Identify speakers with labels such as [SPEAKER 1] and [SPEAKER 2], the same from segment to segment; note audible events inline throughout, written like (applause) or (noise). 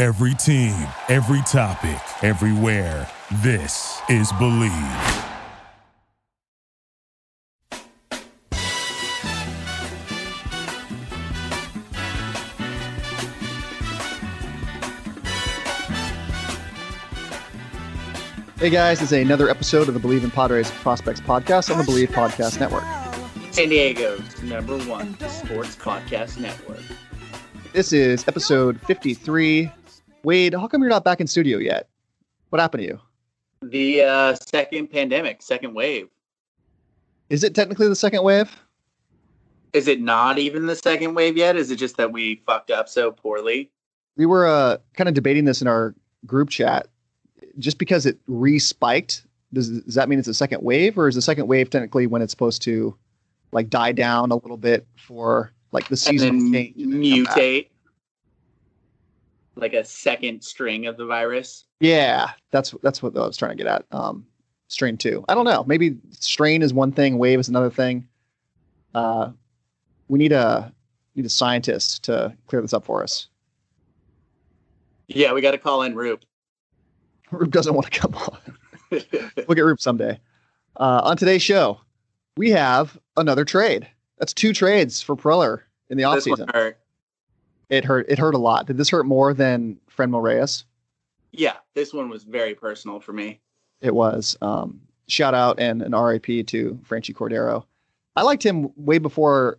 [SPEAKER 1] Every team, every topic, everywhere. This is Believe.
[SPEAKER 2] Hey guys, it's another episode of the Believe in Padres Prospects podcast on the Believe Podcast Network.
[SPEAKER 3] San Diego's number one sports podcast network.
[SPEAKER 2] This is episode 53 Wade, how come you're not back in studio yet? What happened to you?
[SPEAKER 3] The uh, second pandemic, second wave.
[SPEAKER 2] Is it technically the second wave?
[SPEAKER 3] Is it not even the second wave yet? Is it just that we fucked up so poorly?
[SPEAKER 2] We were uh, kind of debating this in our group chat. Just because it respiked, does, does that mean it's a second wave, or is the second wave technically when it's supposed to like die down a little bit for like the season change
[SPEAKER 3] and mutate? like a second string of the virus.
[SPEAKER 2] Yeah, that's that's what I was trying to get at. Um, strain two. I don't know. Maybe strain is one thing, wave is another thing. Uh, we need a need a scientist to clear this up for us.
[SPEAKER 3] Yeah, we got to call in Rube. (laughs) Rube
[SPEAKER 2] doesn't want to come on. (laughs) we'll get Rube someday. Uh, on today's show, we have another trade. That's two trades for Preller in the offseason. season it hurt. It hurt a lot. Did this hurt more than Franmil Reyes?
[SPEAKER 3] Yeah, this one was very personal for me.
[SPEAKER 2] It was. Um, shout out and an RIP to Franchy Cordero. I liked him way before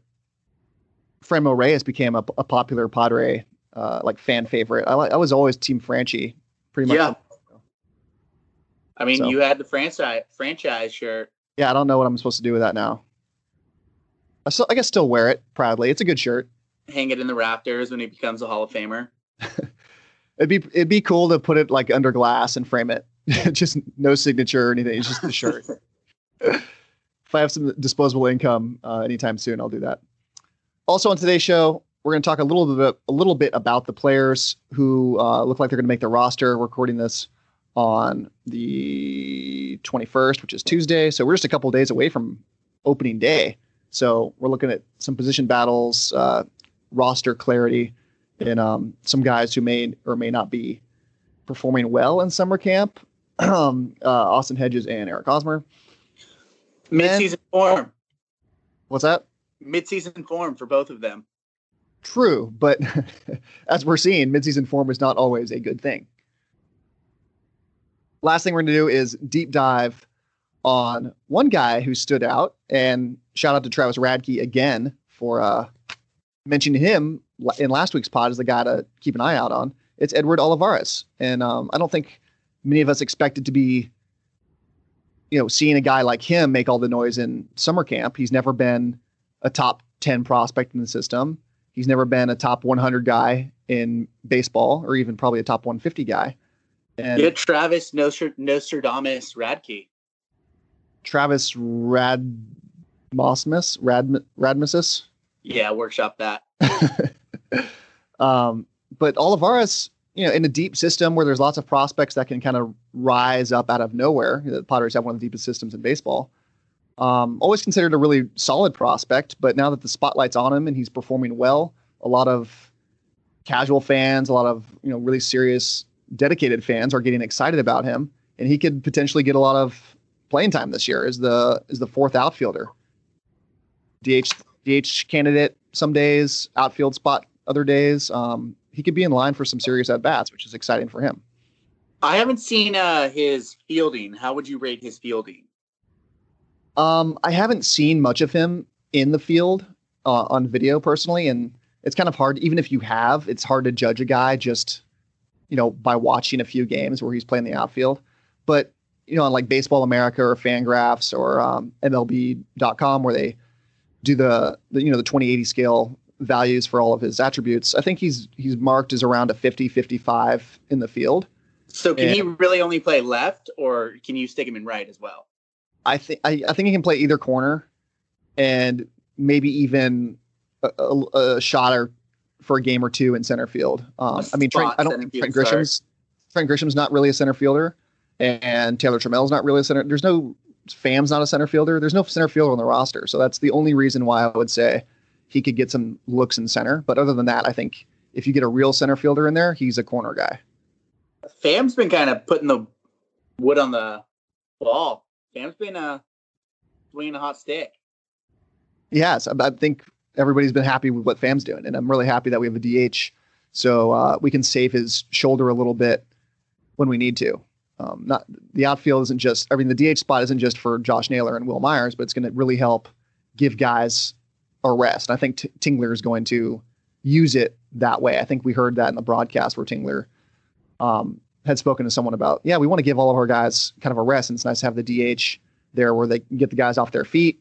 [SPEAKER 2] Franmil Reyes became a, a popular Padre uh, like fan favorite. I, I was always Team Franchy, pretty much. Yeah.
[SPEAKER 3] I mean, so. you had the franchise franchise shirt.
[SPEAKER 2] Yeah, I don't know what I'm supposed to do with that now. I, still, I guess, still wear it proudly. It's a good shirt
[SPEAKER 3] hang it in the rafters when he becomes a Hall of Famer.
[SPEAKER 2] (laughs) it'd be it'd be cool to put it like under glass and frame it. (laughs) just no signature or anything. It's just the shirt. (laughs) if I have some disposable income uh, anytime soon, I'll do that. Also on today's show, we're going to talk a little bit a little bit about the players who uh, look like they're going to make the roster. We're recording this on the 21st, which is Tuesday, so we're just a couple days away from opening day. So we're looking at some position battles, uh, roster clarity in um, some guys who may or may not be performing well in summer camp. (clears throat) Um, uh, Austin Hedges and Eric Osmer.
[SPEAKER 3] Midseason form.
[SPEAKER 2] What's that?
[SPEAKER 3] Midseason form for both of them.
[SPEAKER 2] True, but (laughs) as we're seeing, midseason form is not always a good thing. Last thing we're going to do is deep dive on one guy who stood out, and shout out to Travis Radke again for uh, mentioned him in last week's pod as the guy to keep an eye out on. It's Edward Olivares, and um, I don't think many of us expected to be, you know, seeing a guy like him make all the noise in summer camp. He's never been a top ten prospect in the system. He's never been a top 100 guy in baseball, or even probably a top 150 guy.
[SPEAKER 3] And yeah, Travis Nostr- Nostradamus Radke.
[SPEAKER 2] Travis Rad Mosmus Rad Radmusis
[SPEAKER 3] yeah, workshop that.
[SPEAKER 2] (laughs) um, but Olivares, you know, in a deep system where there's lots of prospects that can kind of rise up out of nowhere. The Padres have one of the deepest systems in baseball. Um, always considered a really solid prospect, but now that the spotlight's on him and he's performing well, a lot of casual fans, a lot of you know really serious, dedicated fans are getting excited about him, and he could potentially get a lot of playing time this year as the as the fourth outfielder. DH DH candidate some days, outfield spot other days. Um, he could be in line for some serious at bats, which is exciting for him.
[SPEAKER 3] I haven't seen uh, his fielding. How would you rate his fielding?
[SPEAKER 2] Um, I haven't seen much of him in the field uh, on video personally, and it's kind of hard. Even if you have, it's hard to judge a guy just you know by watching a few games where he's playing the outfield. But you know, on like Baseball America or Fangraphs or um, MLB.com, where they do the, the you know the 2080 scale values for all of his attributes. I think he's he's marked as around a 50 55 in the field.
[SPEAKER 3] So can and he really only play left or can you stick him in right as well?
[SPEAKER 2] I think I, I think he can play either corner and maybe even a, a, a shot or for a game or two in center field. Um, I mean Trent, I don't think Trent Grisham's Trent Grisham's not really a center fielder and Taylor Trammell's not really a center. There's no Fam's not a center fielder. There's no center fielder on the roster, so that's the only reason why I would say he could get some looks in center. But other than that, I think if you get a real center fielder in there, he's a corner guy.
[SPEAKER 3] Fam's been kind of putting the wood on the ball. Fam's been uh, swinging a hot stick.
[SPEAKER 2] Yes, I, I think everybody's been happy with what Fam's doing, and I'm really happy that we have a DH, so uh, we can save his shoulder a little bit when we need to um, not the outfield isn't just. I mean, the DH spot isn't just for Josh Naylor and Wil Myers, but it's going to really help give guys a rest. And I think T- Tingler is going to use it that way. I think we heard that in the broadcast where Tingler um, had spoken to someone about, yeah, we want to give all of our guys kind of a rest, and it's nice to have the DH there where they get the guys off their feet,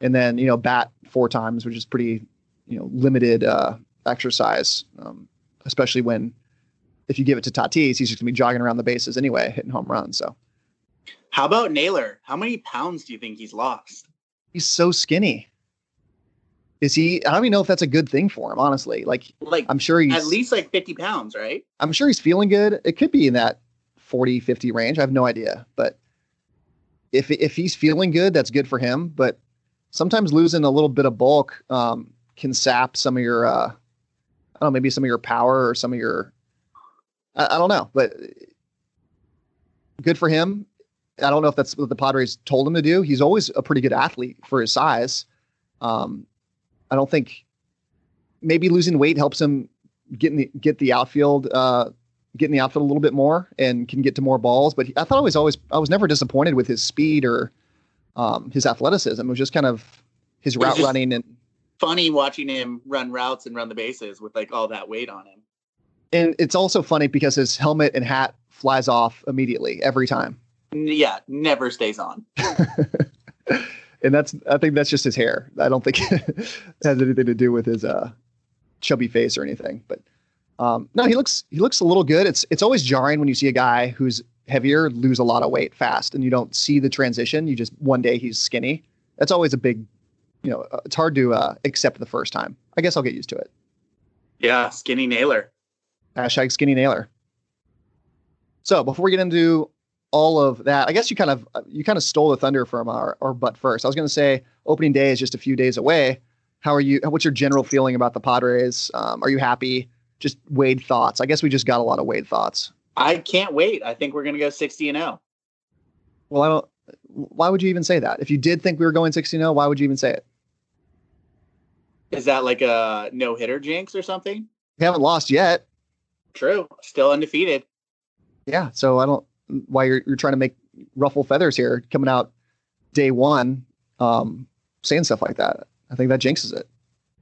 [SPEAKER 2] and then you know bat four times, which is pretty you know limited uh, exercise, um, especially when if you give it to Tatis, he's just gonna be jogging around the bases anyway, hitting home runs. So,
[SPEAKER 3] how about Naylor? How many pounds do you think he's lost?
[SPEAKER 2] He's so skinny. Is he? I don't even know if that's a good thing for him, honestly. Like, like I'm sure he's
[SPEAKER 3] at least like 50 pounds, right?
[SPEAKER 2] I'm sure he's feeling good. It could be in that 40, 50 range. I have no idea, but if if he's feeling good, that's good for him. But sometimes losing a little bit of bulk um, can sap some of your, uh, I don't know, maybe some of your power or some of your I, I don't know, but good for him. I don't know if that's what the Padres told him to do. He's always a pretty good athlete for his size. Um, I don't think maybe losing weight helps him get in the get the outfield uh, get in the outfield a little bit more and can get to more balls. But he, I thought I was always I was never disappointed with his speed or um, his athleticism. It was just kind of his route running and
[SPEAKER 3] funny watching him run routes and run the bases with like all that weight on him
[SPEAKER 2] and it's also funny because his helmet and hat flies off immediately every time.
[SPEAKER 3] Yeah, never stays on. (laughs)
[SPEAKER 2] and that's I think that's just his hair. I don't think (laughs) it has anything to do with his uh, chubby face or anything. But um, no, he looks he looks a little good. It's it's always jarring when you see a guy who's heavier lose a lot of weight fast, and you don't see the transition. You just one day he's skinny. That's always a big, you know, uh, it's hard to uh, accept the first time. I guess I'll get used to it.
[SPEAKER 3] Yeah, skinny Naylor
[SPEAKER 2] hashtag skinny nailer. So before we get into all of that, I guess you kind of you kind of stole the thunder from our our butt first. I was going to say opening day is just a few days away. How are you? What's your general feeling about the Padres? Um, are you happy? Just Wade thoughts. I guess we just got a lot of Wade thoughts.
[SPEAKER 3] I can't wait. I think we're going to go sixty and zero. Oh.
[SPEAKER 2] Well, I don't. Why would you even say that? If you did think we were going sixty and zero, oh, why would you even say it?
[SPEAKER 3] Is that like a no hitter jinx or something?
[SPEAKER 2] We haven't lost yet.
[SPEAKER 3] True. Still undefeated.
[SPEAKER 2] Yeah. So I don't why you're you're trying to make ruffle feathers here coming out day one, um, saying stuff like that. I think that jinxes it.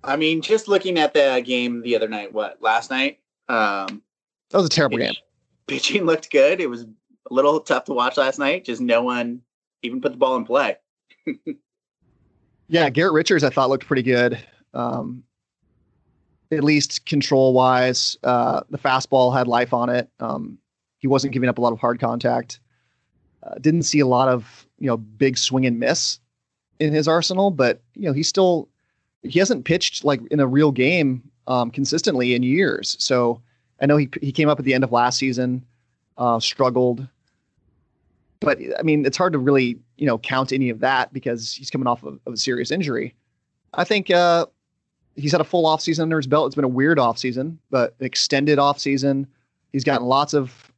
[SPEAKER 3] I mean, just looking at the game the other night, what last night? Um,
[SPEAKER 2] that was a terrible pitch, game.
[SPEAKER 3] Pitching looked good. It was a little tough to watch last night. Just no one even put the ball in play.
[SPEAKER 2] (laughs) yeah, Garrett Richards I thought looked pretty good. Um, at least control wise. Uh, the fastball had life on it. Um, he wasn't giving up a lot of hard contact. Uh, didn't see a lot of you know big swing and miss in his arsenal, but you know he's still he hasn't pitched like in a real game um, consistently in years. So I know he he came up at the end of last season, uh, struggled, but I mean it's hard to really you know count any of that because he's coming off of, of a serious injury. I think uh, he's had a full offseason under his belt. It's been a weird offseason, but extended offseason. He's gotten lots of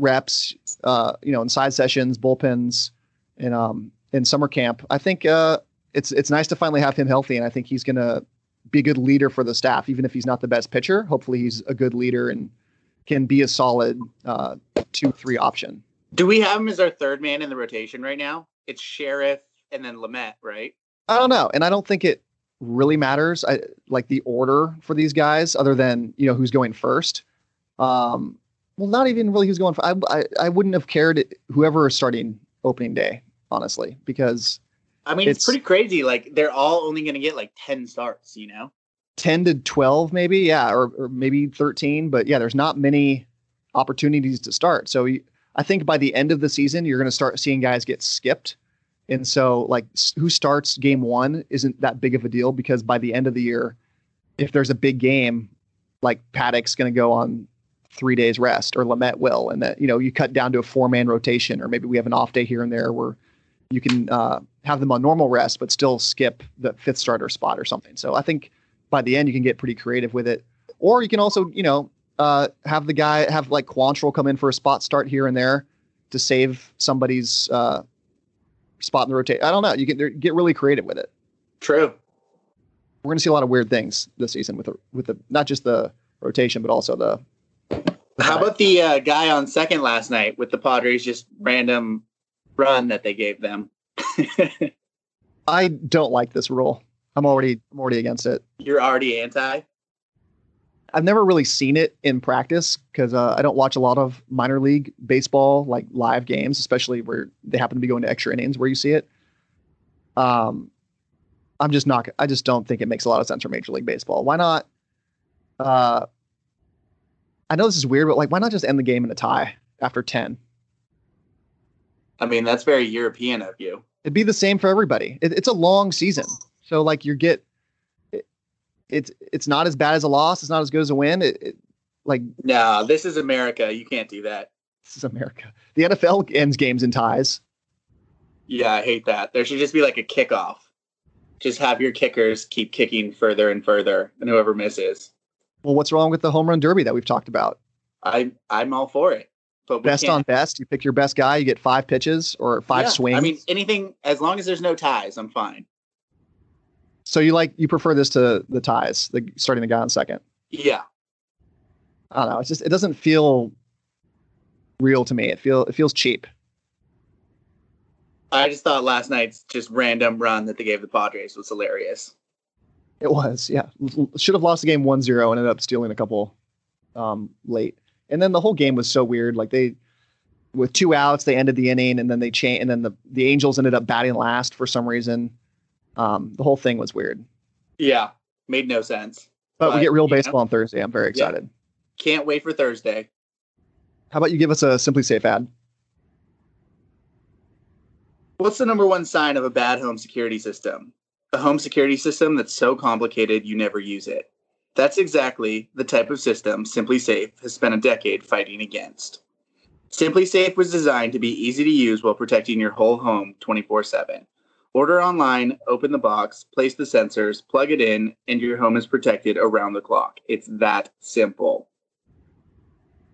[SPEAKER 2] reps, uh, you know, in side sessions, bullpens, and um, in summer camp. I think uh, it's it's nice to finally have him healthy, and I think he's gonna be a good leader for the staff, even if he's not the best pitcher. Hopefully, he's a good leader and can be a solid uh, two three option.
[SPEAKER 3] Do we have him as our third man in the rotation right now? It's Sheriff and then Lamet, right?
[SPEAKER 2] I don't know, and I don't think it really matters. I, like the order for these guys, other than you know who's going first. Um, well, not even really who's going. For, I, I I wouldn't have cared whoever is starting opening day, honestly, because
[SPEAKER 3] I mean it's, it's pretty crazy. Like they're all only going to get like ten starts, you know,
[SPEAKER 2] ten to twelve maybe, yeah, or, or maybe thirteen. But yeah, there's not many opportunities to start. So I think by the end of the season, you're going to start seeing guys get skipped and so, like, who starts game one isn't that big of a deal because by the end of the year, if there's a big game, like Paddack's going to go on three days rest, or Lamet will, and that you know you cut down to a four man rotation, or maybe we have an off day here and there where you can uh, have them on normal rest but still skip the fifth starter spot or something. So I think by the end you can get pretty creative with it, or you can also you know uh, have the guy have like Quantrill come in for a spot start here and there to save somebody's uh, spot in the rotation. I don't know. You can get really creative with it.
[SPEAKER 3] True.
[SPEAKER 2] We're going to see a lot of weird things this season with the with the not just the rotation but also the.
[SPEAKER 3] How uh, about the uh, guy on second last night with the Padres? Just random run that they gave them.
[SPEAKER 2] (laughs) I don't like this rule. I'm already I'm already against it.
[SPEAKER 3] You're already anti.
[SPEAKER 2] I've never really seen it in practice because uh, I don't watch a lot of minor league baseball, like live games, especially where they happen to be going to extra innings where you see it. Um, I'm just not, I just don't think it makes a lot of sense for Major League Baseball. Why not? Uh, I know this is weird, but like, why not just end the game in a tie after 10?
[SPEAKER 3] I mean, that's very European of you.
[SPEAKER 2] It'd be the same for everybody. It, it's a long season. So, like, you get it's it's not as bad as a loss. It's not as good as a win. It, it, like
[SPEAKER 3] no, this is America. You can't do that.
[SPEAKER 2] This is America. The NFL ends games in ties.
[SPEAKER 3] Yeah, I hate that. There should just be like a kickoff. Just have your kickers keep kicking further and further, and whoever misses.
[SPEAKER 2] Well, what's wrong with the home run derby that we've talked about?
[SPEAKER 3] I I'm all for it.
[SPEAKER 2] But best on best, you pick your best guy. You get five pitches or five yeah, swings. I
[SPEAKER 3] mean, anything as long as there's no ties, I'm fine.
[SPEAKER 2] So you like you prefer this to the ties, the starting the guy on second.
[SPEAKER 3] Yeah.
[SPEAKER 2] I don't know. It's just it doesn't feel real to me. It feel it feels cheap.
[SPEAKER 3] I just thought last night's just random run that they gave the Padres was hilarious.
[SPEAKER 2] It was, yeah. Should have lost the game 1-0 and ended up stealing a couple um, late. And then the whole game was so weird. Like they with two outs, they ended the inning and then they changed and then the, the Angels ended up batting last for some reason. Um, the whole thing was weird.
[SPEAKER 3] Yeah, made no sense.
[SPEAKER 2] But, but we get real baseball know. on Thursday. I'm very excited.
[SPEAKER 3] Yeah. Can't wait for Thursday.
[SPEAKER 2] How about you give us a SimpliSafe ad?
[SPEAKER 3] What's the number one sign of a bad home security system? A home security system that's so complicated you never use it. That's exactly the type of system SimpliSafe has spent a decade fighting against. SimpliSafe was designed to be easy to use while protecting your whole home 24 7. Order online, open the box, place the sensors, plug it in, and your home is protected around the clock. It's that simple.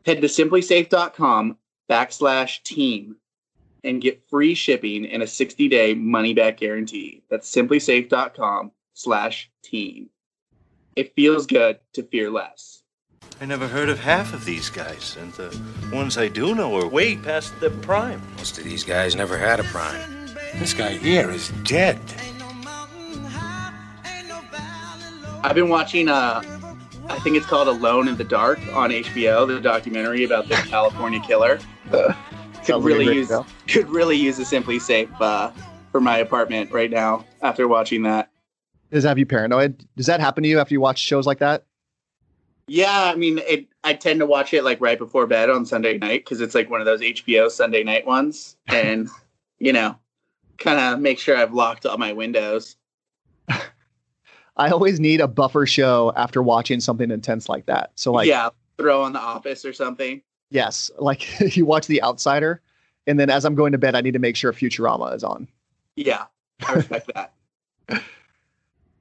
[SPEAKER 3] Head to simplisafe.com backslash team and get free shipping and a 60-day money-back guarantee. That's simplisafe.com slash team. It feels good to fear less.
[SPEAKER 4] I never heard of half of these guys, and the ones I do know are way past their prime.
[SPEAKER 5] Most of these guys never had a prime.
[SPEAKER 6] This guy here is dead.
[SPEAKER 3] I've been watching, uh, I think it's called Alone in the Dark on HBO, the documentary about the California killer. Uh, (laughs) could really use could really use a SimpliSafe uh, for my apartment right now after watching that.
[SPEAKER 2] Does that have you paranoid? Does that happen to you after you watch shows like that?
[SPEAKER 3] Yeah, I mean, it, I tend to watch it like right before bed on Sunday night because it's like one of those HBO Sunday night ones, and (laughs) you know, kind of make sure I've locked all my windows.
[SPEAKER 2] (laughs) I always need a buffer show after watching something intense like that. So like
[SPEAKER 3] yeah, throw on The Office or something.
[SPEAKER 2] Yes, (laughs) like (laughs) you watch The Outsider, and then as I'm going to bed, I need to make sure Futurama is on.
[SPEAKER 3] Yeah, I respect that.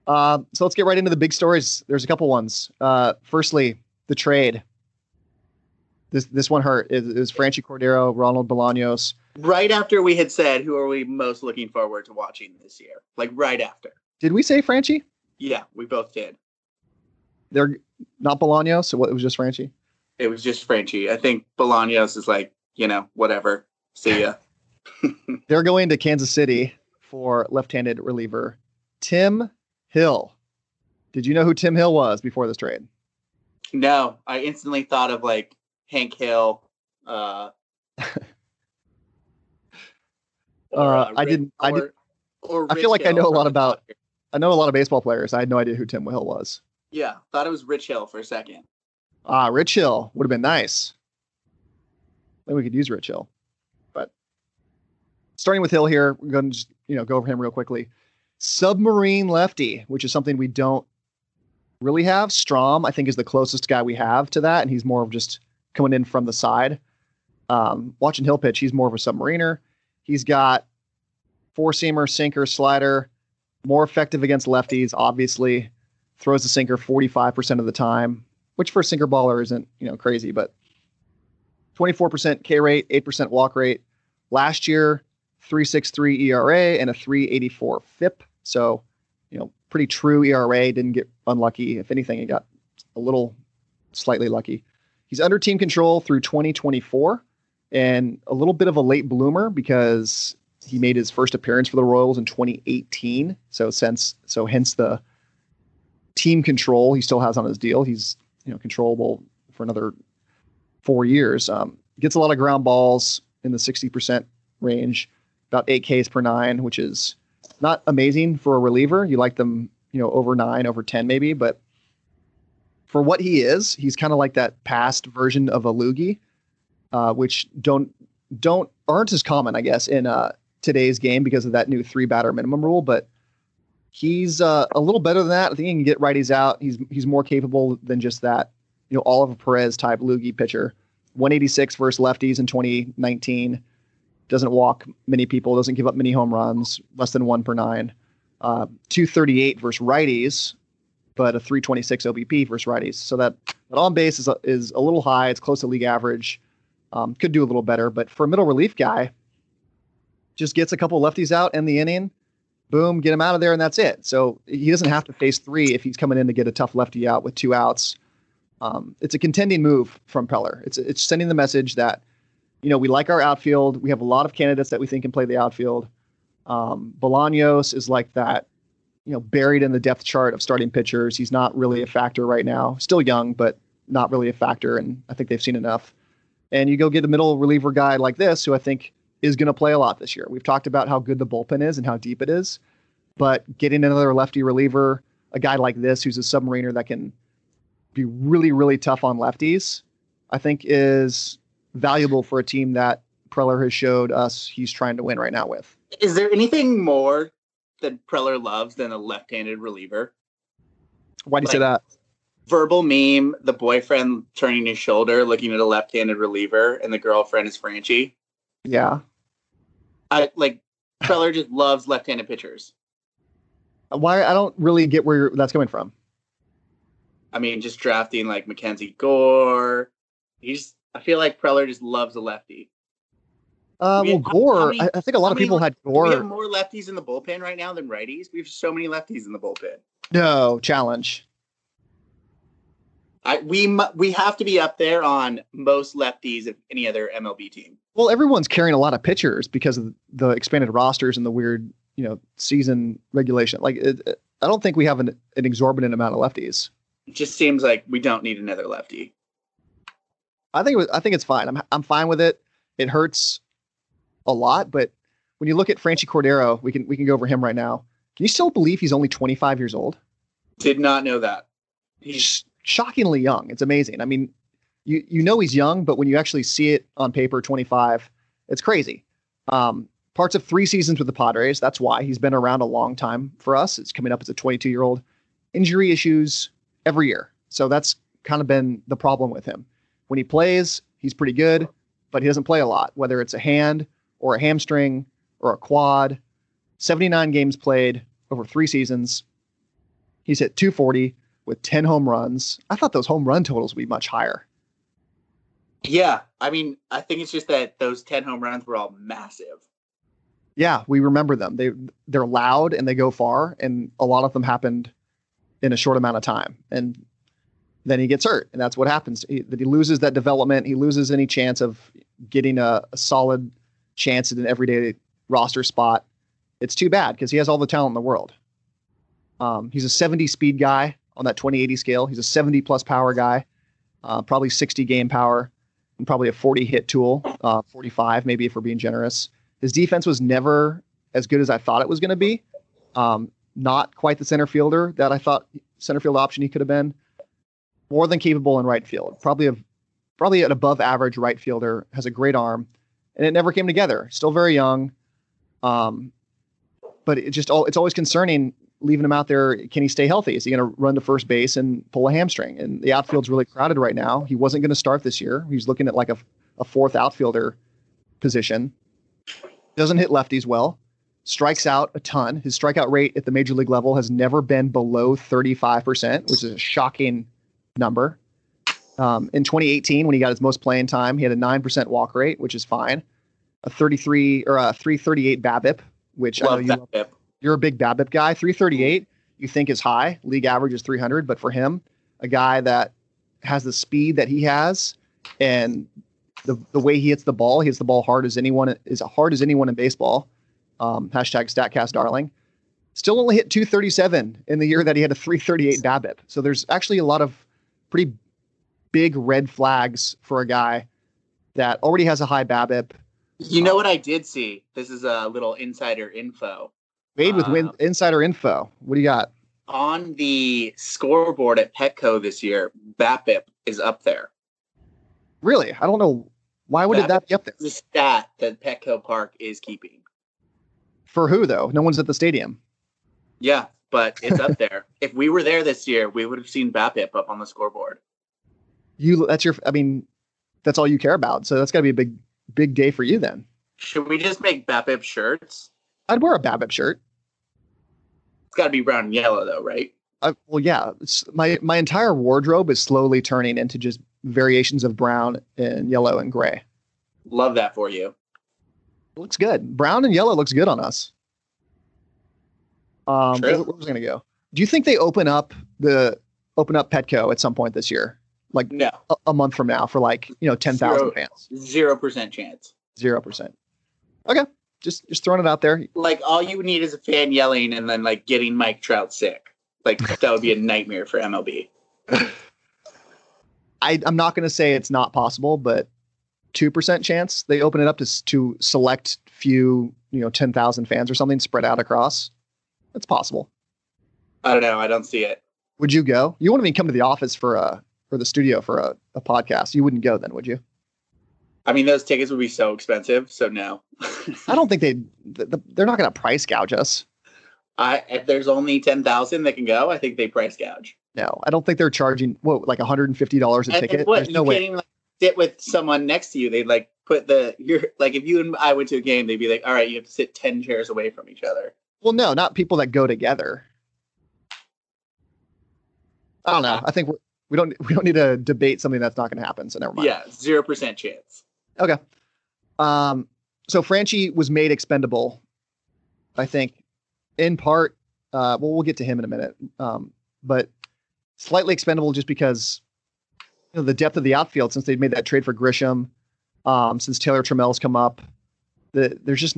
[SPEAKER 3] Um,
[SPEAKER 2] so let's get right into the big stories. There's a couple ones. Uh, firstly, the trade. This this one hurt. It, it was Franchy Cordero, Ronald Bolaños,
[SPEAKER 3] right after we had said who are we most looking forward to watching this year, like right after.
[SPEAKER 2] Did we say Franchy?
[SPEAKER 3] Yeah, we both did.
[SPEAKER 2] They're not Bolaños, so what? It was just Franchy.
[SPEAKER 3] It was just Franchy. I think Bolaños is like you know whatever. See ya.
[SPEAKER 2] (laughs) They're going to Kansas City for left-handed reliever Tim Hill. Did you know who Tim Hill was before this trade?
[SPEAKER 3] No, I instantly thought of like Hank Hill, uh, (laughs)
[SPEAKER 2] uh, I didn't. Or, I did. Or I feel like Hill I know a lot about. I know a lot of baseball players. I had no idea who Tim Hill was.
[SPEAKER 3] Yeah, thought it was Rich Hill for a second.
[SPEAKER 2] Ah, Rich Hill would have been nice. Then we could use Rich Hill, but starting with Hill here, we're going to just you know go over him real quickly. Submarine lefty, which is something we don't really have. Strahm, I think, is the closest guy we have to that, and he's more of just coming in from the side. Um, watching Hill pitch, he's more of a submariner. He's got four seamer, sinker, slider, more effective against lefties, obviously. Throws the sinker 45% of the time, which for a sinker baller isn't, you know, crazy, but 24% K rate, 8% walk rate. Last year, 363 ERA and a 384 FIP. So, you know, pretty true ERA. Didn't get unlucky. If anything, he got a little slightly lucky. He's under team control through 2024 and a little bit of a late bloomer because he made his first appearance for the Royals in 2018. So since so hence the team control he still has on his deal. He's you know controllable for another four years. Um, gets a lot of ground balls in the 60% range, about eight Ks per nine, which is not amazing for a reliever. You like them, you know, over nine, over 10 maybe, but for what he is, he's kind of like that past version of a loogie uh, which don't don't aren't as common, I guess, in uh, today's game because of that new three batter minimum rule. But he's uh, a little better than that. I think he can get righties out. He's he's more capable than just that. You know, Oliver Perez type loogie pitcher, 186 versus lefties in 2019. Doesn't walk many people. Doesn't give up many home runs. Less than one per nine. Uh, 238 versus righties, but a 326 OBP versus righties. So that that on base is a, is a little high. It's close to league average. Um, could do a little better, but for a middle relief guy, just gets a couple lefties out in the inning, boom, get him out of there, and that's it. So he doesn't have to face three if he's coming in to get a tough lefty out with two outs. Um, it's a contending move from Preller. It's it's sending the message that you know we like our outfield. We have a lot of candidates that we think can play the outfield. Um, Bolaños is like that, you know, buried in the depth chart of starting pitchers. He's not really a factor right now. Still young, but not really a factor. And I think they've seen enough and you go get a middle reliever guy like this, who I think is going to play a lot this year. We've talked about how good the bullpen is and how deep it is, but getting another lefty reliever, a guy like this who's a submariner that can be really, really tough on lefties, I think is valuable for a team that Preller has showed us he's trying to win right now with.
[SPEAKER 3] Is there anything more that Preller loves than a left-handed reliever?
[SPEAKER 2] Why do you like, say that?
[SPEAKER 3] verbal meme the boyfriend turning his shoulder looking at a left-handed reliever and the girlfriend is franchy
[SPEAKER 2] yeah
[SPEAKER 3] i like Preller just loves left-handed pitchers
[SPEAKER 2] why i don't really get where that's coming from
[SPEAKER 3] i mean just drafting like mackenzie gore he's i feel like preller just loves a lefty
[SPEAKER 2] uh, we well, Gore. many, I think a lot of people had Gore. We
[SPEAKER 3] have more lefties in the bullpen right now than righties. We have so many lefties in the bullpen.
[SPEAKER 2] No challenge.
[SPEAKER 3] I, we we have to be up there on most lefties of any other MLB team.
[SPEAKER 2] Well, everyone's carrying a lot of pitchers because of the expanded rosters and the weird, you know, season regulation. Like, it, it, I don't think we have an, an exorbitant amount of lefties.
[SPEAKER 3] It just seems like we don't need another lefty.
[SPEAKER 2] I think was, I think it's fine. I'm I'm fine with it. It hurts a lot, but when you look at Franchy Cordero, we can we can go over him right now. Can you still believe he's only 25 years old?
[SPEAKER 3] Did not know that.
[SPEAKER 2] He's shockingly young. It's amazing. I mean, you you know he's young, but when you actually see it on paper, 25, it's crazy. Um, parts of three seasons with the Padres. That's why he's been around a long time for us. It's coming up as a 22 year old. Injury issues every year, so that's kind of been the problem with him. When he plays, he's pretty good, but he doesn't play a lot. Whether it's a hand or a hamstring or a quad, 79 games played over three seasons. He's hit 240, with 10 home runs. I thought those home run totals would be much higher.
[SPEAKER 3] Yeah. I mean, I think it's just that those 10 home runs were all massive.
[SPEAKER 2] Yeah, we remember them. They they're loud and they go far and a lot of them happened in a short amount of time. And then he gets hurt and that's what happens. He, that he loses that development, he loses any chance of getting a, a solid chance at an everyday roster spot. It's too bad because he has all the talent in the world. Um, he's a 70 speed guy on that 2080 scale. He's a 70 plus power guy, uh, probably 60 game power, and probably a 40 hit tool, uh, 45 maybe if we're being generous. His defense was never as good as I thought it was going to be. Um, not quite the center fielder that I thought center field option he could have been. More than capable in right field. Probably a probably an above average right fielder. Has a great arm, and it never came together. Still very young. Um, but it just all it's always concerning leaving him out there, can he stay healthy? Is he going to run to first base and pull a hamstring? And the outfield's really crowded right now. He wasn't going to start this year. He's looking at like a, a fourth outfielder position. Doesn't hit lefties well, strikes out a ton. His strikeout rate at the major league level has never been below 35%, which is a shocking number. Um, in 2018, when he got his most playing time, he had a 9% walk rate, which is fine. A 33 or a 338 BABIP, which Love I know you BABIP. Love. You're a big BABIP guy. 338 you think is high. League average is 300, but for him, a guy that has the speed that he has and the, the way he hits the ball, he hits the ball hard as anyone is hard as anyone in baseball. Um, hashtag Statcast Darling. Still only hit 237 in the year that he had a 338 BABIP. So there's actually a lot of pretty big red flags for a guy that already has a high BABIP.
[SPEAKER 3] You know um, what I did see? This is a little insider info.
[SPEAKER 2] Made with um, insider info. What do you got?
[SPEAKER 3] On the scoreboard at Petco this year, BAPIP is up there.
[SPEAKER 2] Really? I don't know. Why would
[SPEAKER 3] that
[SPEAKER 2] be up there?
[SPEAKER 3] The stat that Petco Park is keeping.
[SPEAKER 2] For who, though? No one's at the stadium.
[SPEAKER 3] Yeah, but it's up there. (laughs) If we were there this year, we would have seen BAPIP up on the scoreboard.
[SPEAKER 2] You that's your I mean, that's all you care about. So that's gotta be a big big day for you then.
[SPEAKER 3] Should we just make BAPIP shirts?
[SPEAKER 2] I'd wear a BAPIP shirt.
[SPEAKER 3] It's got to be brown and yellow, though, right? Uh, well, yeah.
[SPEAKER 2] my my entire wardrobe is slowly turning into just variations of brown and yellow and gray.
[SPEAKER 3] Love that for you.
[SPEAKER 2] It looks good. Brown and yellow looks good on us. Um, True. where was I going to go? Do you think they open up the open up Petco at some point this year? Like no, a, a month from now for like you know ten thousand fans.
[SPEAKER 3] Zero percent chance.
[SPEAKER 2] Zero percent. Okay, just just throwing it out there.
[SPEAKER 3] Like all you need is a fan yelling and then like getting Mike Trout sick. Like (laughs) that would be a nightmare for MLB.
[SPEAKER 2] I, am not going to say it's not possible, but two percent chance they open it up to to select few, you know, ten thousand fans or something spread out across. It's possible.
[SPEAKER 3] I don't know. I don't see it.
[SPEAKER 2] Would you go? You wouldn't even come to the office for a for the studio for a, a podcast. You wouldn't go then, would you?
[SPEAKER 3] I mean, those tickets would be so expensive. So no,
[SPEAKER 2] (laughs) I don't think they they're not going to price gouge us.
[SPEAKER 3] I if there's only ten thousand that can go, I think they price gouge.
[SPEAKER 2] No, I don't think they're charging what like one hundred and
[SPEAKER 3] fifty dollars a
[SPEAKER 2] and ticket.
[SPEAKER 3] What,
[SPEAKER 2] there's
[SPEAKER 3] no way. Even, like, sit with someone next to you. They'd like put the you're like if you and I went to a game, they'd be like, all right, you have to sit ten chairs away from each other.
[SPEAKER 2] Well, no, not people that go together. I don't know. I think we're, we don't, we don't need to debate something that's not going to happen. So never mind.
[SPEAKER 3] Yeah, zero percent chance.
[SPEAKER 2] Okay. Um, so Franchy was made expendable, I think, in part. Uh, well, we'll get to him in a minute, um, but slightly expendable just because you know, the depth of the outfield since they made that trade for Grisham, um, since Taylor Trammell's come up, the, there's just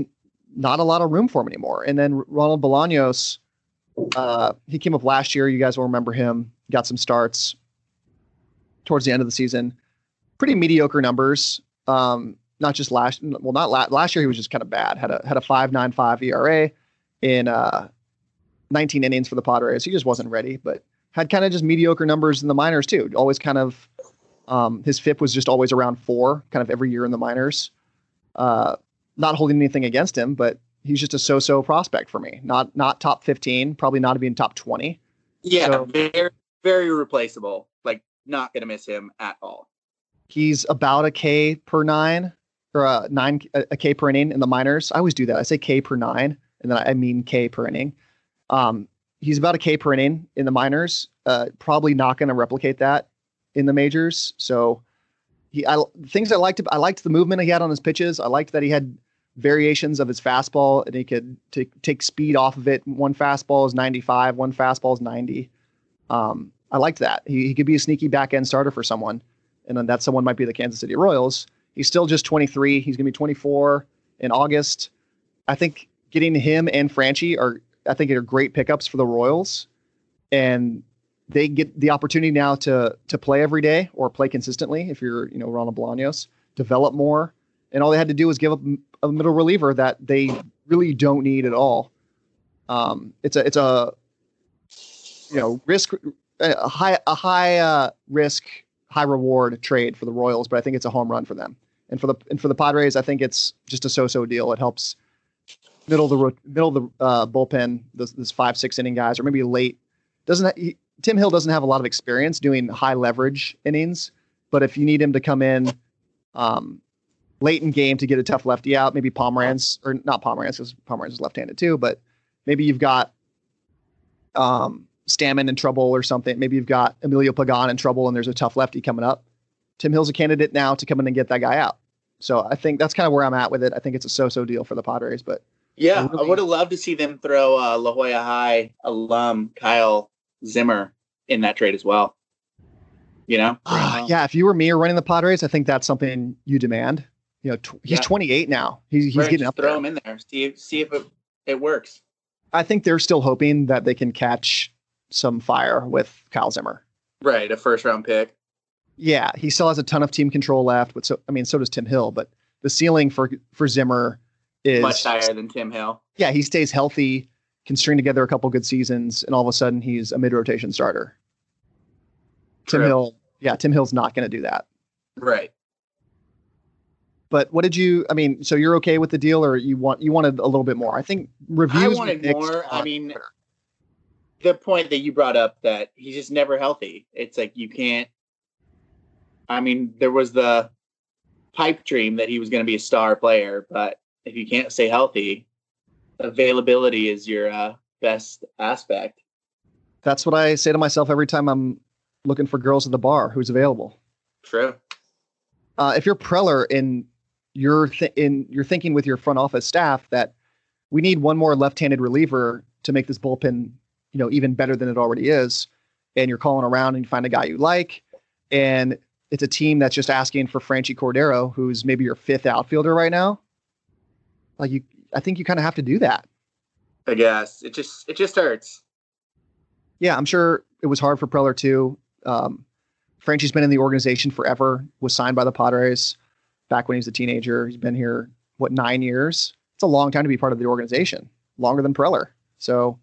[SPEAKER 2] not a lot of room for him anymore. And then Ronald Bolaños, uh, he came up last year. You guys will remember him. Got some starts towards the end of the season. Pretty mediocre numbers. Um, not just last well, not last, last year he was just kind of bad. Had a had a five nine five ERA in uh, 19 innings for the Padres. He just wasn't ready, but had kind of just mediocre numbers in the minors too. Always kind of um, his FIP was just always around four, kind of every year in the minors. Uh, not holding anything against him, but he's just a so-so prospect for me. Not not top 15, probably not even top 20.
[SPEAKER 3] Yeah, so, very very replaceable. Like not gonna miss him at all.
[SPEAKER 2] He's about a K per nine or a nine a, a K per inning in the minors. I always do that. I say K per nine, and then I mean K per inning. Um, he's about a K per inning in the minors. Uh, probably not going to replicate that in the majors. So he, I, things I liked, I liked the movement he had on his pitches. I liked that he had variations of his fastball and he could t- take speed off of it. One fastball is 95, one fastball is 90. Um, I liked that. He, he could be a sneaky back end starter for someone and then that someone might be the Kansas City Royals. He's still just 23. He's going to be 24 in August. I think getting him and Franchy are, I think, are great pickups for the Royals, and they get the opportunity now to to play every day or play consistently. If you're, you know, Ronald Bolaños, develop more, and all they had to do was give up a middle reliever that they really don't need at all. Um, it's a it's a you know risk a high a high uh, risk high reward trade for the Royals, but I think it's a home run for them. And for the and for the Padres, I think it's just a so-so deal. It helps middle of the middle of the uh, bullpen, this, this, five six inning guys, or maybe late. Doesn't he, Tim Hill doesn't have a lot of experience doing high leverage innings, but if you need him to come in um, late in game to get a tough lefty out, maybe Pomeranz or not Pomeranz because Pomeranz is left handed too, but maybe you've got um, Stammen in trouble or something. Maybe you've got Emilio Pagan in trouble and there's a tough lefty coming up. Tim Hill's a candidate now to come in and get that guy out. So I think that's kind of where I'm at with it. I think it's a so-so deal for the Padres, but
[SPEAKER 3] yeah, I, really, I would have loved to see them throw uh, La Jolla High alum Kyle Zimmer in that trade as well. You know, uh,
[SPEAKER 2] yeah. If you were me or running the Padres, I think that's something you demand. You know, tw- he's yeah. 28 now. He's he's right, getting up.
[SPEAKER 3] Throw there.
[SPEAKER 2] him
[SPEAKER 3] in there. See see if it, it works.
[SPEAKER 2] I think they're still hoping that they can catch some fire with Kyle Zimmer.
[SPEAKER 3] Right, a first round pick.
[SPEAKER 2] Yeah, he still has a ton of team control left, but so I mean, so does Tim Hill. But the ceiling for for Zimmer is much
[SPEAKER 3] higher than Tim Hill.
[SPEAKER 2] Yeah, he stays healthy, can string together a couple good seasons, and all of a sudden he's a mid rotation starter. True. Tim Hill, yeah, Tim Hill's not going to do that.
[SPEAKER 3] Right.
[SPEAKER 2] But what did you? I mean, so you're okay with the deal, or you want you wanted a little bit more? I think reviews. I wanted more. I
[SPEAKER 3] mean, the point that you brought up that he's just never healthy. It's like you can't. I mean, there was the pipe dream that he was going to be a star player, but if you can't stay healthy, availability is your uh, best aspect.
[SPEAKER 2] That's what I say to myself every time I'm looking for girls at the bar who's available.
[SPEAKER 3] True.
[SPEAKER 2] Uh, if you're Preller and you're th- in you're thinking with your front office staff that we need one more left-handed reliever to make this bullpen you know even better than it already is and you're calling around and you find a guy you like and it's a team that's just asking for Franchy Cordero who's maybe your fifth outfielder right now like you I think you kind of have to do that
[SPEAKER 3] I guess it just it just hurts
[SPEAKER 2] yeah I'm sure it was hard for Preller too um Franchy's been in the organization forever was signed by the Padres back when he was a teenager he's been here what 9 years it's a long time to be part of the organization longer than Preller so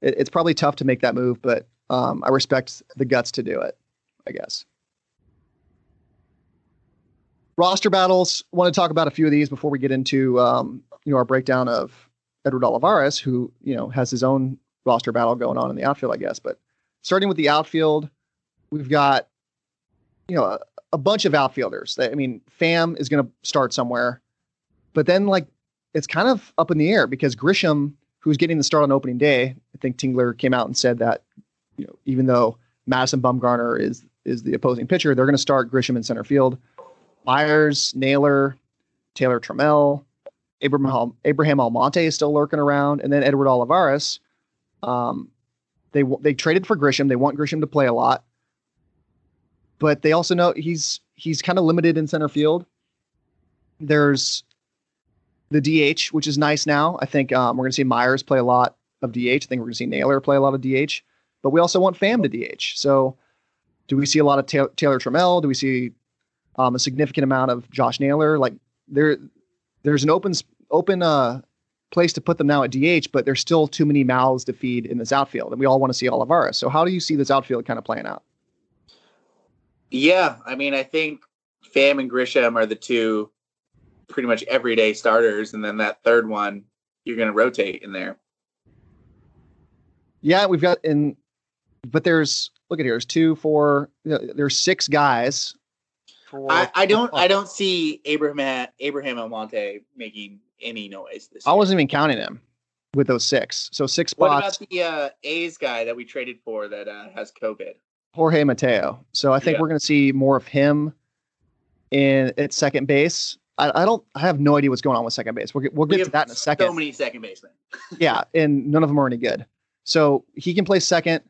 [SPEAKER 2] it, it's probably tough to make that move, but um, I respect the guts to do it, I guess. Roster battles. Want to talk about a few of these before we get into um, you know our breakdown of Edward Olivares, who you know has his own roster battle going on in the outfield, I guess. But starting with the outfield, we've got you know a, a bunch of outfielders. That, I mean, Fam is going to start somewhere, but then like it's kind of up in the air because Grisham Who's getting the start on opening day. I think Tingler came out and said that, you know, even though Madison Bumgarner is is the opposing pitcher, they're going to start Grisham in center field. Myers, Naylor, Taylor Trammell, Abraham Abraham Almonte is still lurking around, and then Edward Olivares. Um, they they traded for Grisham. They want Grisham to play a lot, but they also know he's he's kind of limited in center field. There's the DH, which is nice now. I think um, we're going to see Myers play a lot of DH. I think we're going to see Naylor play a lot of DH, but we also want Fam to DH. So do we see a lot of ta- Taylor Trammell? Do we see um, a significant amount of Josh Naylor? Like there, there's an open open uh, place to put them now at DH, but there's still too many mouths to feed in this outfield, and we all want to see Olivares. So how do you see this outfield kind of playing out?
[SPEAKER 3] Yeah, I mean, I think Fam and Grisham are the two pretty much everyday starters, and then that third one you're going to rotate in there.
[SPEAKER 2] Yeah, we've got in, but there's look at here. There's two, four. There's six guys.
[SPEAKER 3] I, I, don't. I (laughs) don't see Abraham Abraham Almonte making any noise this. I year.
[SPEAKER 2] wasn't even counting him with those six. So six
[SPEAKER 3] spots. What about the uh, A's guy that we traded for that uh, has COVID?
[SPEAKER 2] Jorge Mateo. So I think yeah. we're going to see more of him in at second base. I, I, don't. I have no idea what's going on with second base. We'll get, we'll get we to that in a second. So
[SPEAKER 3] many second basemen. (laughs)
[SPEAKER 2] yeah, and none of them are any good. So he can play second.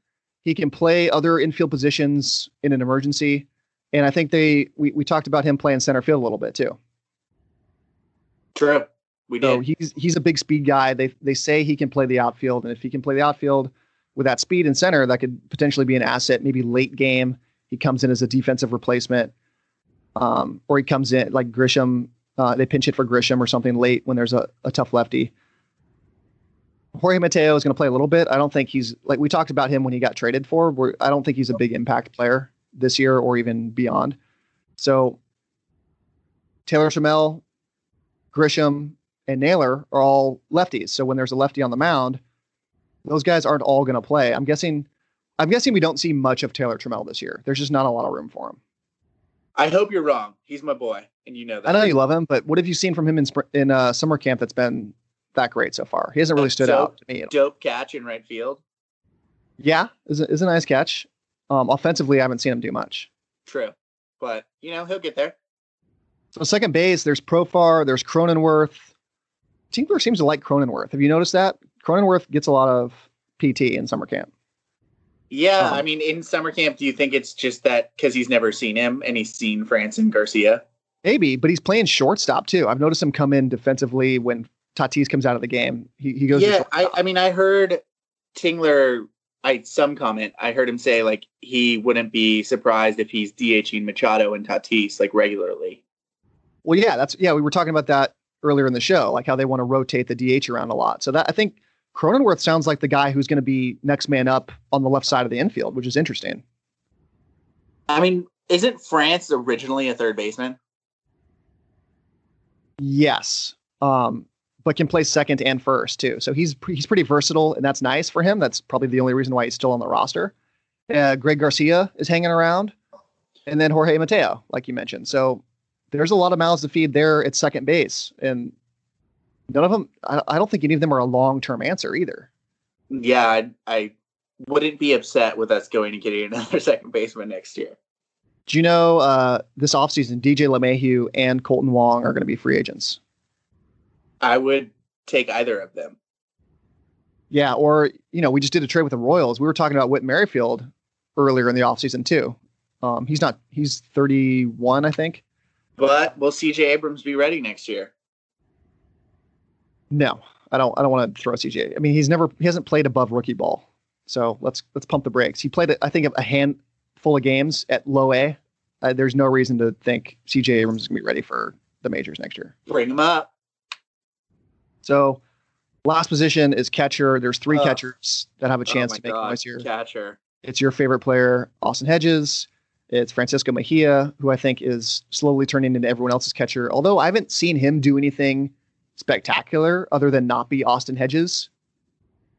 [SPEAKER 2] He can play other infield positions in an emergency, and I think they we, we talked about him playing center field a little bit too.
[SPEAKER 3] True, we do. So
[SPEAKER 2] he's he's a big speed guy. They they say he can play the outfield, and if he can play the outfield with that speed and center, that could potentially be an asset. Maybe late game, he comes in as a defensive replacement. Um, or he comes in like Grisham uh, they pinch it for Grisham or something late when there's a, a tough lefty. Jorge Mateo is going to play a little bit. I don't think he's like we talked about him when he got traded for. I don't think he's a big impact player this year or even beyond. So Taylor Trammell, Grisham, and Naylor are all lefties. So when there's a lefty on the mound, those guys aren't all going to play. I'm guessing. I'm guessing we don't see much of Taylor Trammell this year. There's just not a lot of room for him.
[SPEAKER 3] I hope you're wrong. He's my boy, and you know that. I
[SPEAKER 2] know you love him, but what have you seen from him in in uh, summer camp that's been that great so far? He hasn't really stood
[SPEAKER 3] dope,
[SPEAKER 2] out to me.
[SPEAKER 3] Dope catch in right field.
[SPEAKER 2] Yeah, is a, is a nice catch. Um, offensively, I haven't seen him do much.
[SPEAKER 3] True, but you know he'll get there.
[SPEAKER 2] So second base, there's Profar, there's Cronenworth. Tingler seems to like Cronenworth. Have you noticed that? Cronenworth gets a lot of PT in summer camp.
[SPEAKER 3] Yeah, um, I mean, in summer camp, do you think it's just that because he's never seen him and he's seen and Garcia?
[SPEAKER 2] Maybe, but he's playing shortstop too. I've noticed him come in defensively when Tatis comes out of the game. He, he goes. Yeah,
[SPEAKER 3] I, I mean, I heard Tingler. I some comment. I heard him say like he wouldn't be surprised if he's DHing Machado and Tatis like regularly.
[SPEAKER 2] Well, yeah, that's yeah. We were talking about that earlier in the show, like how they want to rotate the DH around a lot. So that I think Cronenworth sounds like the guy who's going to be next man up on the left side of the infield, which is interesting.
[SPEAKER 3] I mean, isn't France originally a third baseman?
[SPEAKER 2] Yes, um, but can play second and first too. So he's pre- he's pretty versatile, and that's nice for him. That's probably the only reason why he's still on the roster. Uh, Greg Garcia is hanging around, and then Jorge Mateo, like you mentioned. So there's a lot of mouths to feed there at second base, and none of them. I, I don't think any of them are a long term answer either.
[SPEAKER 3] Yeah, I, I wouldn't be upset with us going and getting (laughs) another second baseman next year.
[SPEAKER 2] Do you know uh, this offseason, DJ LeMahieu and Kolten Wong are going to be free agents?
[SPEAKER 3] I would take either of them.
[SPEAKER 2] Yeah, or, you know, we just did a trade with the Royals. We were talking about Whit Merrifield earlier in the offseason, too. Um, he's not, he's 31, I think.
[SPEAKER 3] But will CJ Abrams be ready next year?
[SPEAKER 2] No, I don't. I don't want to throw CJ. I mean, he's never. He hasn't played above rookie ball. So let's let's pump the brakes. He played, I think, a handful of games at low A. Uh, there's no reason to think CJ Abrams is gonna be ready for the majors next year.
[SPEAKER 3] Bring him up.
[SPEAKER 2] So, last position is catcher. There's three catchers that have a oh chance oh to make noise here.
[SPEAKER 3] Catcher.
[SPEAKER 2] It's your favorite player, Austin Hedges. It's Francisco Mejia, who I think is slowly turning into everyone else's catcher. Although I haven't seen him do anything spectacular other than not be Austin Hedges.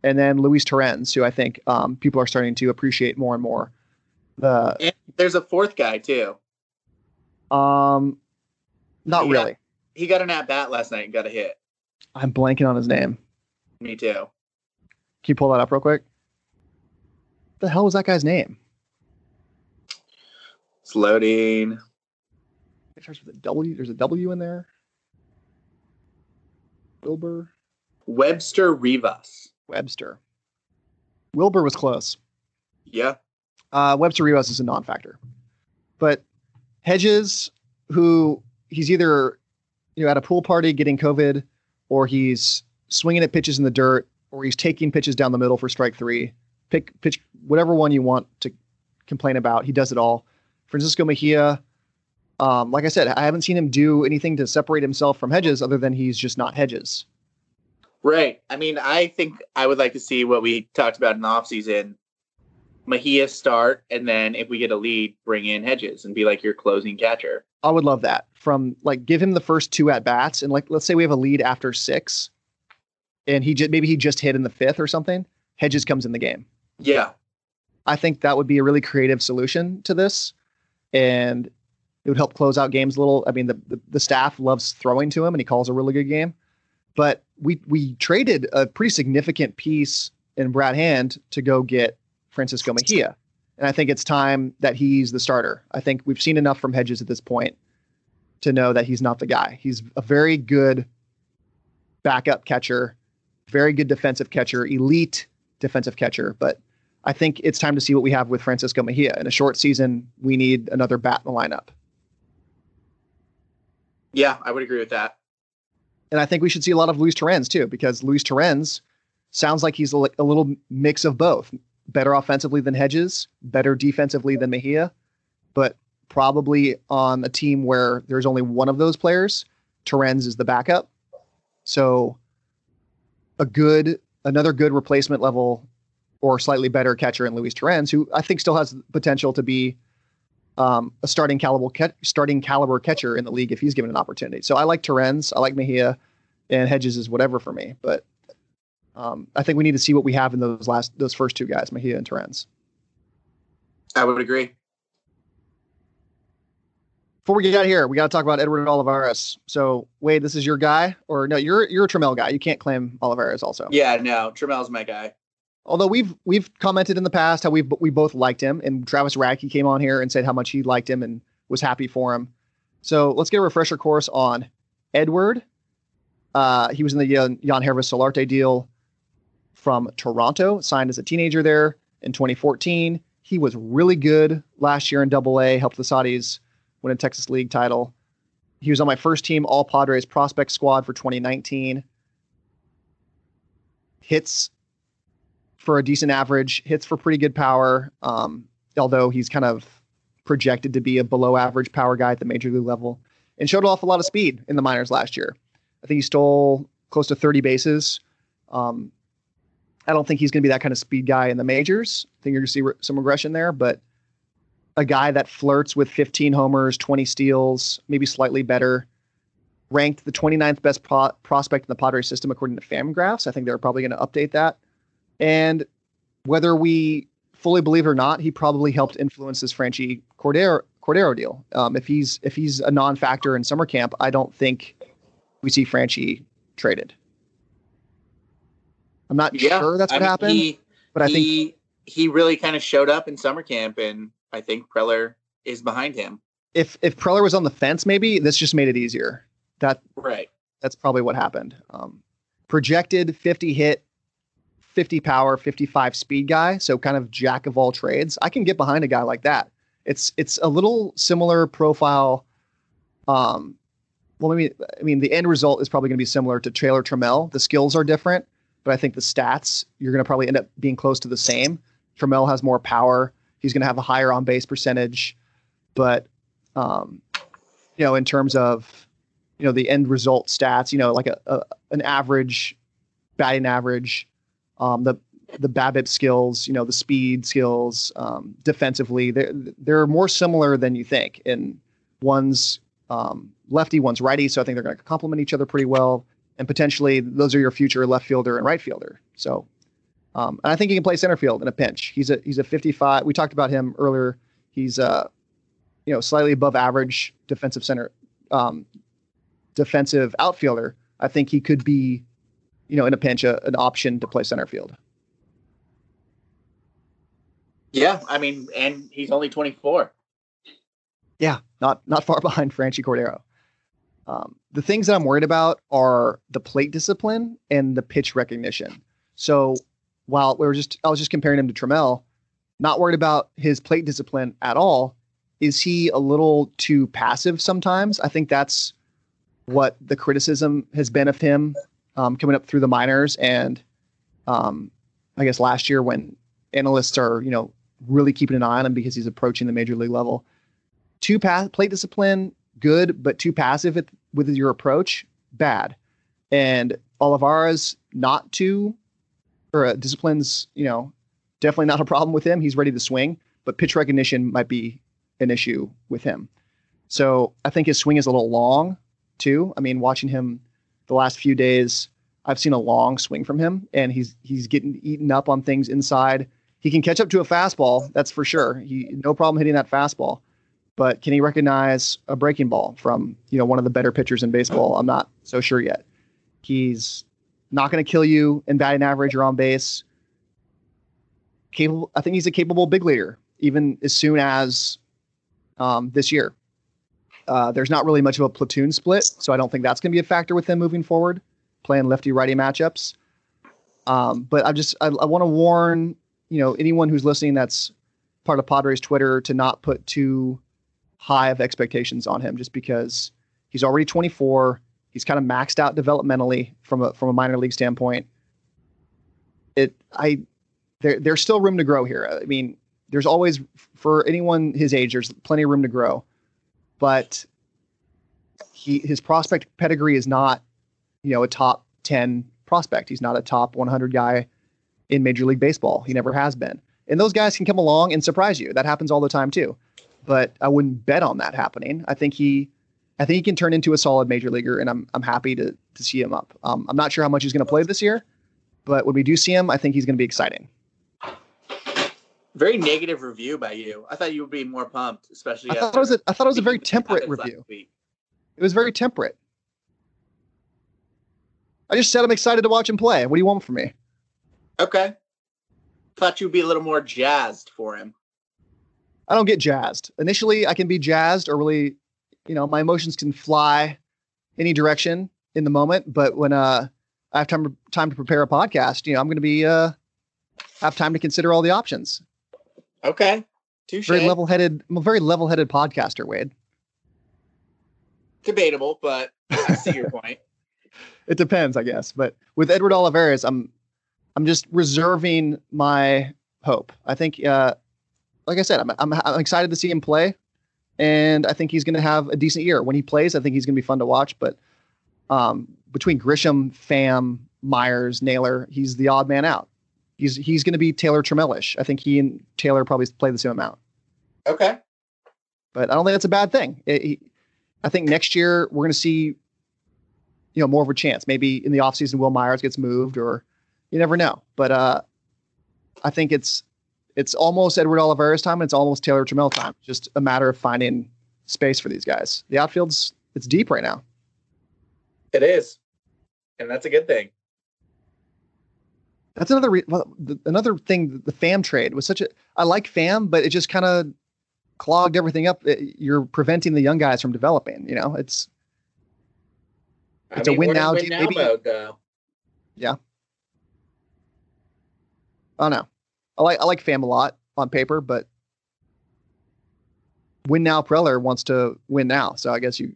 [SPEAKER 2] And then Luis Torrens, who I think um, people are starting to appreciate more and more.
[SPEAKER 3] The and there's a fourth guy too.
[SPEAKER 2] Um, not he really. Got,
[SPEAKER 3] he got an at bat last night and got a hit.
[SPEAKER 2] I'm blanking on his name.
[SPEAKER 3] Me too.
[SPEAKER 2] Can you pull that up real quick? The hell was that guy's name?
[SPEAKER 3] It's loading.
[SPEAKER 2] It starts with a W. There's a W in there. Wilbur?
[SPEAKER 3] Webster Rivas.
[SPEAKER 2] Webster. Wilbur was close.
[SPEAKER 3] Yeah.
[SPEAKER 2] Uh, Webster Rivas is a non factor. But Hedges, who he's either you know at a pool party getting COVID, or he's swinging at pitches in the dirt, or he's taking pitches down the middle for strike three. Pick pitch whatever one you want to complain about. He does it all. Francisco Mejia um, like I said, I haven't seen him do anything to separate himself from Hedges other than he's just not Hedges.
[SPEAKER 3] Right. I mean, I think I would like to see what we talked about in the offseason. Mejia start, and then if we get a lead, bring in Hedges and be like your closing catcher.
[SPEAKER 2] I would love that. From like give him the first two at bats, and like let's say we have a lead after six, and he just maybe he just hit in the fifth or something. Hedges comes in the game.
[SPEAKER 3] Yeah,
[SPEAKER 2] I think that would be a really creative solution to this. And it would help close out games a little. I mean, the, the, the staff loves throwing to him, and he calls a really good game. But we we traded a pretty significant piece in Brad Hand to go get Francisco Mejia, and I think it's time that he's the starter. I think we've seen enough from Hedges at this point to know that he's not the guy. He's a very good backup catcher, very good defensive catcher, elite defensive catcher. But I think it's time to see what we have with Francisco Mejia. In a short season, we need another bat in the lineup.
[SPEAKER 3] Yeah, I would agree with that.
[SPEAKER 2] And I think we should see a lot of Luis Torrens too, because Luis Torrens sounds like he's a, a little mix of both better offensively than Hedges, better defensively than Mejia, but probably on a team where there's only one of those players, Torrens is the backup. So a good another good replacement level or slightly better catcher in Luis Torrens, who I think still has potential to be um, a starting caliber starting caliber catcher in the league if he's given an opportunity. So I like Torrens, I like Mejia, and Hedges is whatever for me. But um, I think we need to see what we have in those last those first two guys, Mejia and Torrens.
[SPEAKER 3] I would agree.
[SPEAKER 2] Before we get out here, we got to talk about Edward Olivares. So Wade, this is your guy, or no? You're you're a Trammell guy. You can't claim Olivares also.
[SPEAKER 3] Yeah, no, Trammell's my guy
[SPEAKER 2] although we've we've commented in the past how we we both liked him, and Travis Radke came on here and said how much he liked him and was happy for him. So let's get a refresher course on Edward. Uh, he was in the Jan, Yangervis Solarte deal from Toronto, signed as a teenager there in 2014. He was really good last year in Double A, helped the Soddies win a Texas League title. He was on my first team All Padres prospect squad for 2019. Hits for a decent average, hits for pretty good power. Um, although he's kind of projected to be a below average power guy at the major league level, and showed off a lot of speed in the minors last year. I think he stole close to 30 bases. Um, I don't think he's going to be that kind of speed guy in the majors. I think you're going to see re- some regression there, but a guy that flirts with 15 homers, 20 steals, maybe slightly better, ranked the 29th best pro- prospect in the Padres system according to Fangraphs. I think they're probably going to update that. And whether we fully believe or not, he probably helped influence this Franchy Cordero Cordero deal. Um, if he's if he's a non-factor in summer camp, I don't think we see Franchy traded. I'm not yeah, sure that's what I mean, happened, he, but I he, think
[SPEAKER 3] he really kind of showed up in summer camp, and I think Preller is behind him.
[SPEAKER 2] If if Preller was on the fence, maybe this just made it easier. That
[SPEAKER 3] right.
[SPEAKER 2] That's probably what happened. Um, projected 50 hit 50 power, 55 speed guy, so kind of jack of all trades. I can get behind a guy like that. It's it's a little similar profile. Um, well, I mean, I mean, the end result is probably going to be similar to Taylor Trammell. The skills are different, but I think the stats you're going to probably end up being close to the same. Trammell has more power. He's going to have a higher on base percentage, but um, you know, in terms of you know the end result stats, you know, like a, a an average batting average, um, the the BABIP skills, you know, the speed skills, um, defensively, they're they're more similar than you think. And one's um, lefty, one's righty, so I think they're going to complement each other pretty well. And potentially, those are your future left fielder and right fielder. So, um, and I think he can play center field in a pinch. He's a he's a 55. We talked about him earlier. He's a uh, you know, slightly above average defensive center, um, defensive outfielder. I think he could be you know, in a pinch, a, an option to play center field.
[SPEAKER 3] Yeah, I mean, and he's only 24.
[SPEAKER 2] Yeah, not not far (laughs) behind Franchy Cordero. Um, the things that I'm worried about are the plate discipline and the pitch recognition. So while we were just, I was just comparing him to Trammell. Not worried about his plate discipline at all. Is he a little too passive sometimes? I think that's what the criticism has been of him um, coming up through the minors, and um, I guess last year when analysts are you know really keeping an eye on him because he's approaching the major league level. Too pass plate discipline good, but too passive with your approach bad, and Olivares not too or uh, disciplines you know definitely not a problem with him. He's ready to swing, but pitch recognition might be an issue with him. So I think his swing is a little long too. I mean, watching him the last few days, I've seen a long swing from him, and he's he's getting eaten up on things inside. He can catch up to a fastball, that's for sure. He no problem hitting that fastball, but can he recognize a breaking ball from you know one of the better pitchers in baseball? I'm not so sure yet. He's not going to kill you in batting average or on base. Capable, I think he's a capable big leaguer, even as soon as um, this year. Uh, there's not really much of a platoon split, so I don't think that's going to be a factor with them moving forward, playing lefty righty matchups. Um, but I just I, I want to warn you know anyone who's listening that's part of Padres Twitter to not put too high of expectations on him, just because he's already 24. He's kind of maxed out developmentally from a from a minor league standpoint. It I there there's still room to grow here. I mean, there's always for anyone his age, there's plenty of room to grow but he his prospect pedigree is not, you know, a top 10 prospect. He's not a top 100 guy in Major League Baseball. He never has been. And those guys can come along and surprise you. That happens all the time too. But I wouldn't bet on that happening. I think he I think he can turn into a solid major leaguer, and I'm I'm happy to to see him up. Um, I'm not sure how much he's going to play this year, but when we do see him, I think he's going to be exciting.
[SPEAKER 3] Very negative review by you. I thought you would be more pumped, especially. I
[SPEAKER 2] thought it was a, I thought it was a very temperate review. It was very temperate. I just said I'm excited to watch him play. What do you want from me?
[SPEAKER 3] Okay. Thought you'd be a little more jazzed for him.
[SPEAKER 2] I don't get jazzed. Initially, I can be jazzed or really, you know, my emotions can fly any direction in the moment. But when uh, I have time time to prepare a podcast, you know, I'm going to be uh, have time to consider all the options.
[SPEAKER 3] Okay.
[SPEAKER 2] Touche. Very level headed, very level headed podcaster, Wade.
[SPEAKER 3] Debatable, but I see your (laughs) point.
[SPEAKER 2] It depends, I guess. But with Edward Olivares, I'm I'm just reserving my hope. I think, uh, like I said, I'm, I'm, I'm excited to see him play, and I think he's going to have a decent year when he plays. I think he's going to be fun to watch. But um, between Grisham, Pham, Myers, Naylor, he's the odd man out. He's he's going to be Taylor Trammellish. I think he and Taylor probably play the same amount.
[SPEAKER 3] Okay,
[SPEAKER 2] but I don't think that's a bad thing. It, he, I think next year we're going to see, you know, more of a chance. Maybe in the offseason, Wil Myers gets moved, or you never know. But uh, I think it's it's almost Edward Olivares's time. And it's almost Taylor Trammell time. Just a matter of finding space for these guys. The outfield's it's deep right now.
[SPEAKER 3] It is, and that's a good thing
[SPEAKER 2] that's another re- another thing. The Pham trade was such a I like Pham, but it just kind of clogged everything up. It, you're preventing the young guys from developing. You know, it's it's I mean, a win now, win now maybe, mode, Yeah. I don't know. I like I like Pham a lot on paper, but win now Preller wants to win now. So I guess you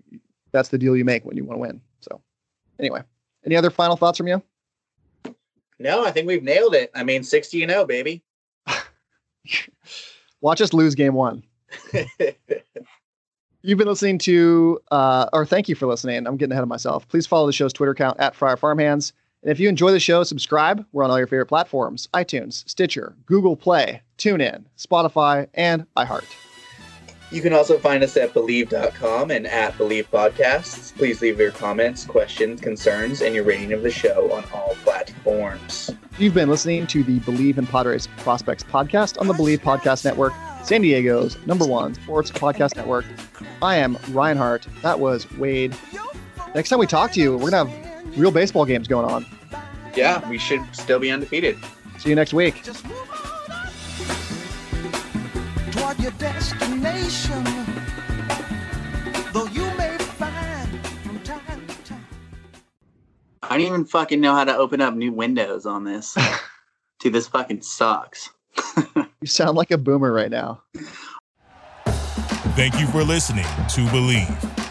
[SPEAKER 2] that's the deal you make when you want to win. So anyway, any other final thoughts from you?
[SPEAKER 3] No, I think we've nailed it. I mean, 60 and 0, baby. (laughs)
[SPEAKER 2] Watch us lose game one. (laughs) You've been listening to, uh, or thank you for listening. I'm getting ahead of myself. Please follow the show's Twitter account at Friar Farmhands. And if you enjoy the show, subscribe. We're on all your favorite platforms iTunes, Stitcher, Google Play, TuneIn, Spotify, and iHeart.
[SPEAKER 3] You can also find us at bleav.com and at Bleav Podcasts. Please leave your comments, questions, concerns, and your rating of the show on all platforms.
[SPEAKER 2] You've been listening to the Bleav in Padres Prospects podcast on the Bleav Podcast Network, San Diego's number one sports podcast network. I am Ryan Hart. That was Wade. Next time we talk to you, we're going to have real baseball games going on.
[SPEAKER 3] Yeah, we should still be undefeated.
[SPEAKER 2] See you next week your
[SPEAKER 3] destination. Though you may find from time to time. I don't even fucking know how to open up new windows on this. (laughs) Dude, this fucking sucks.
[SPEAKER 2] (laughs) you sound like a boomer right now.
[SPEAKER 7] Thank you for listening to Bleav.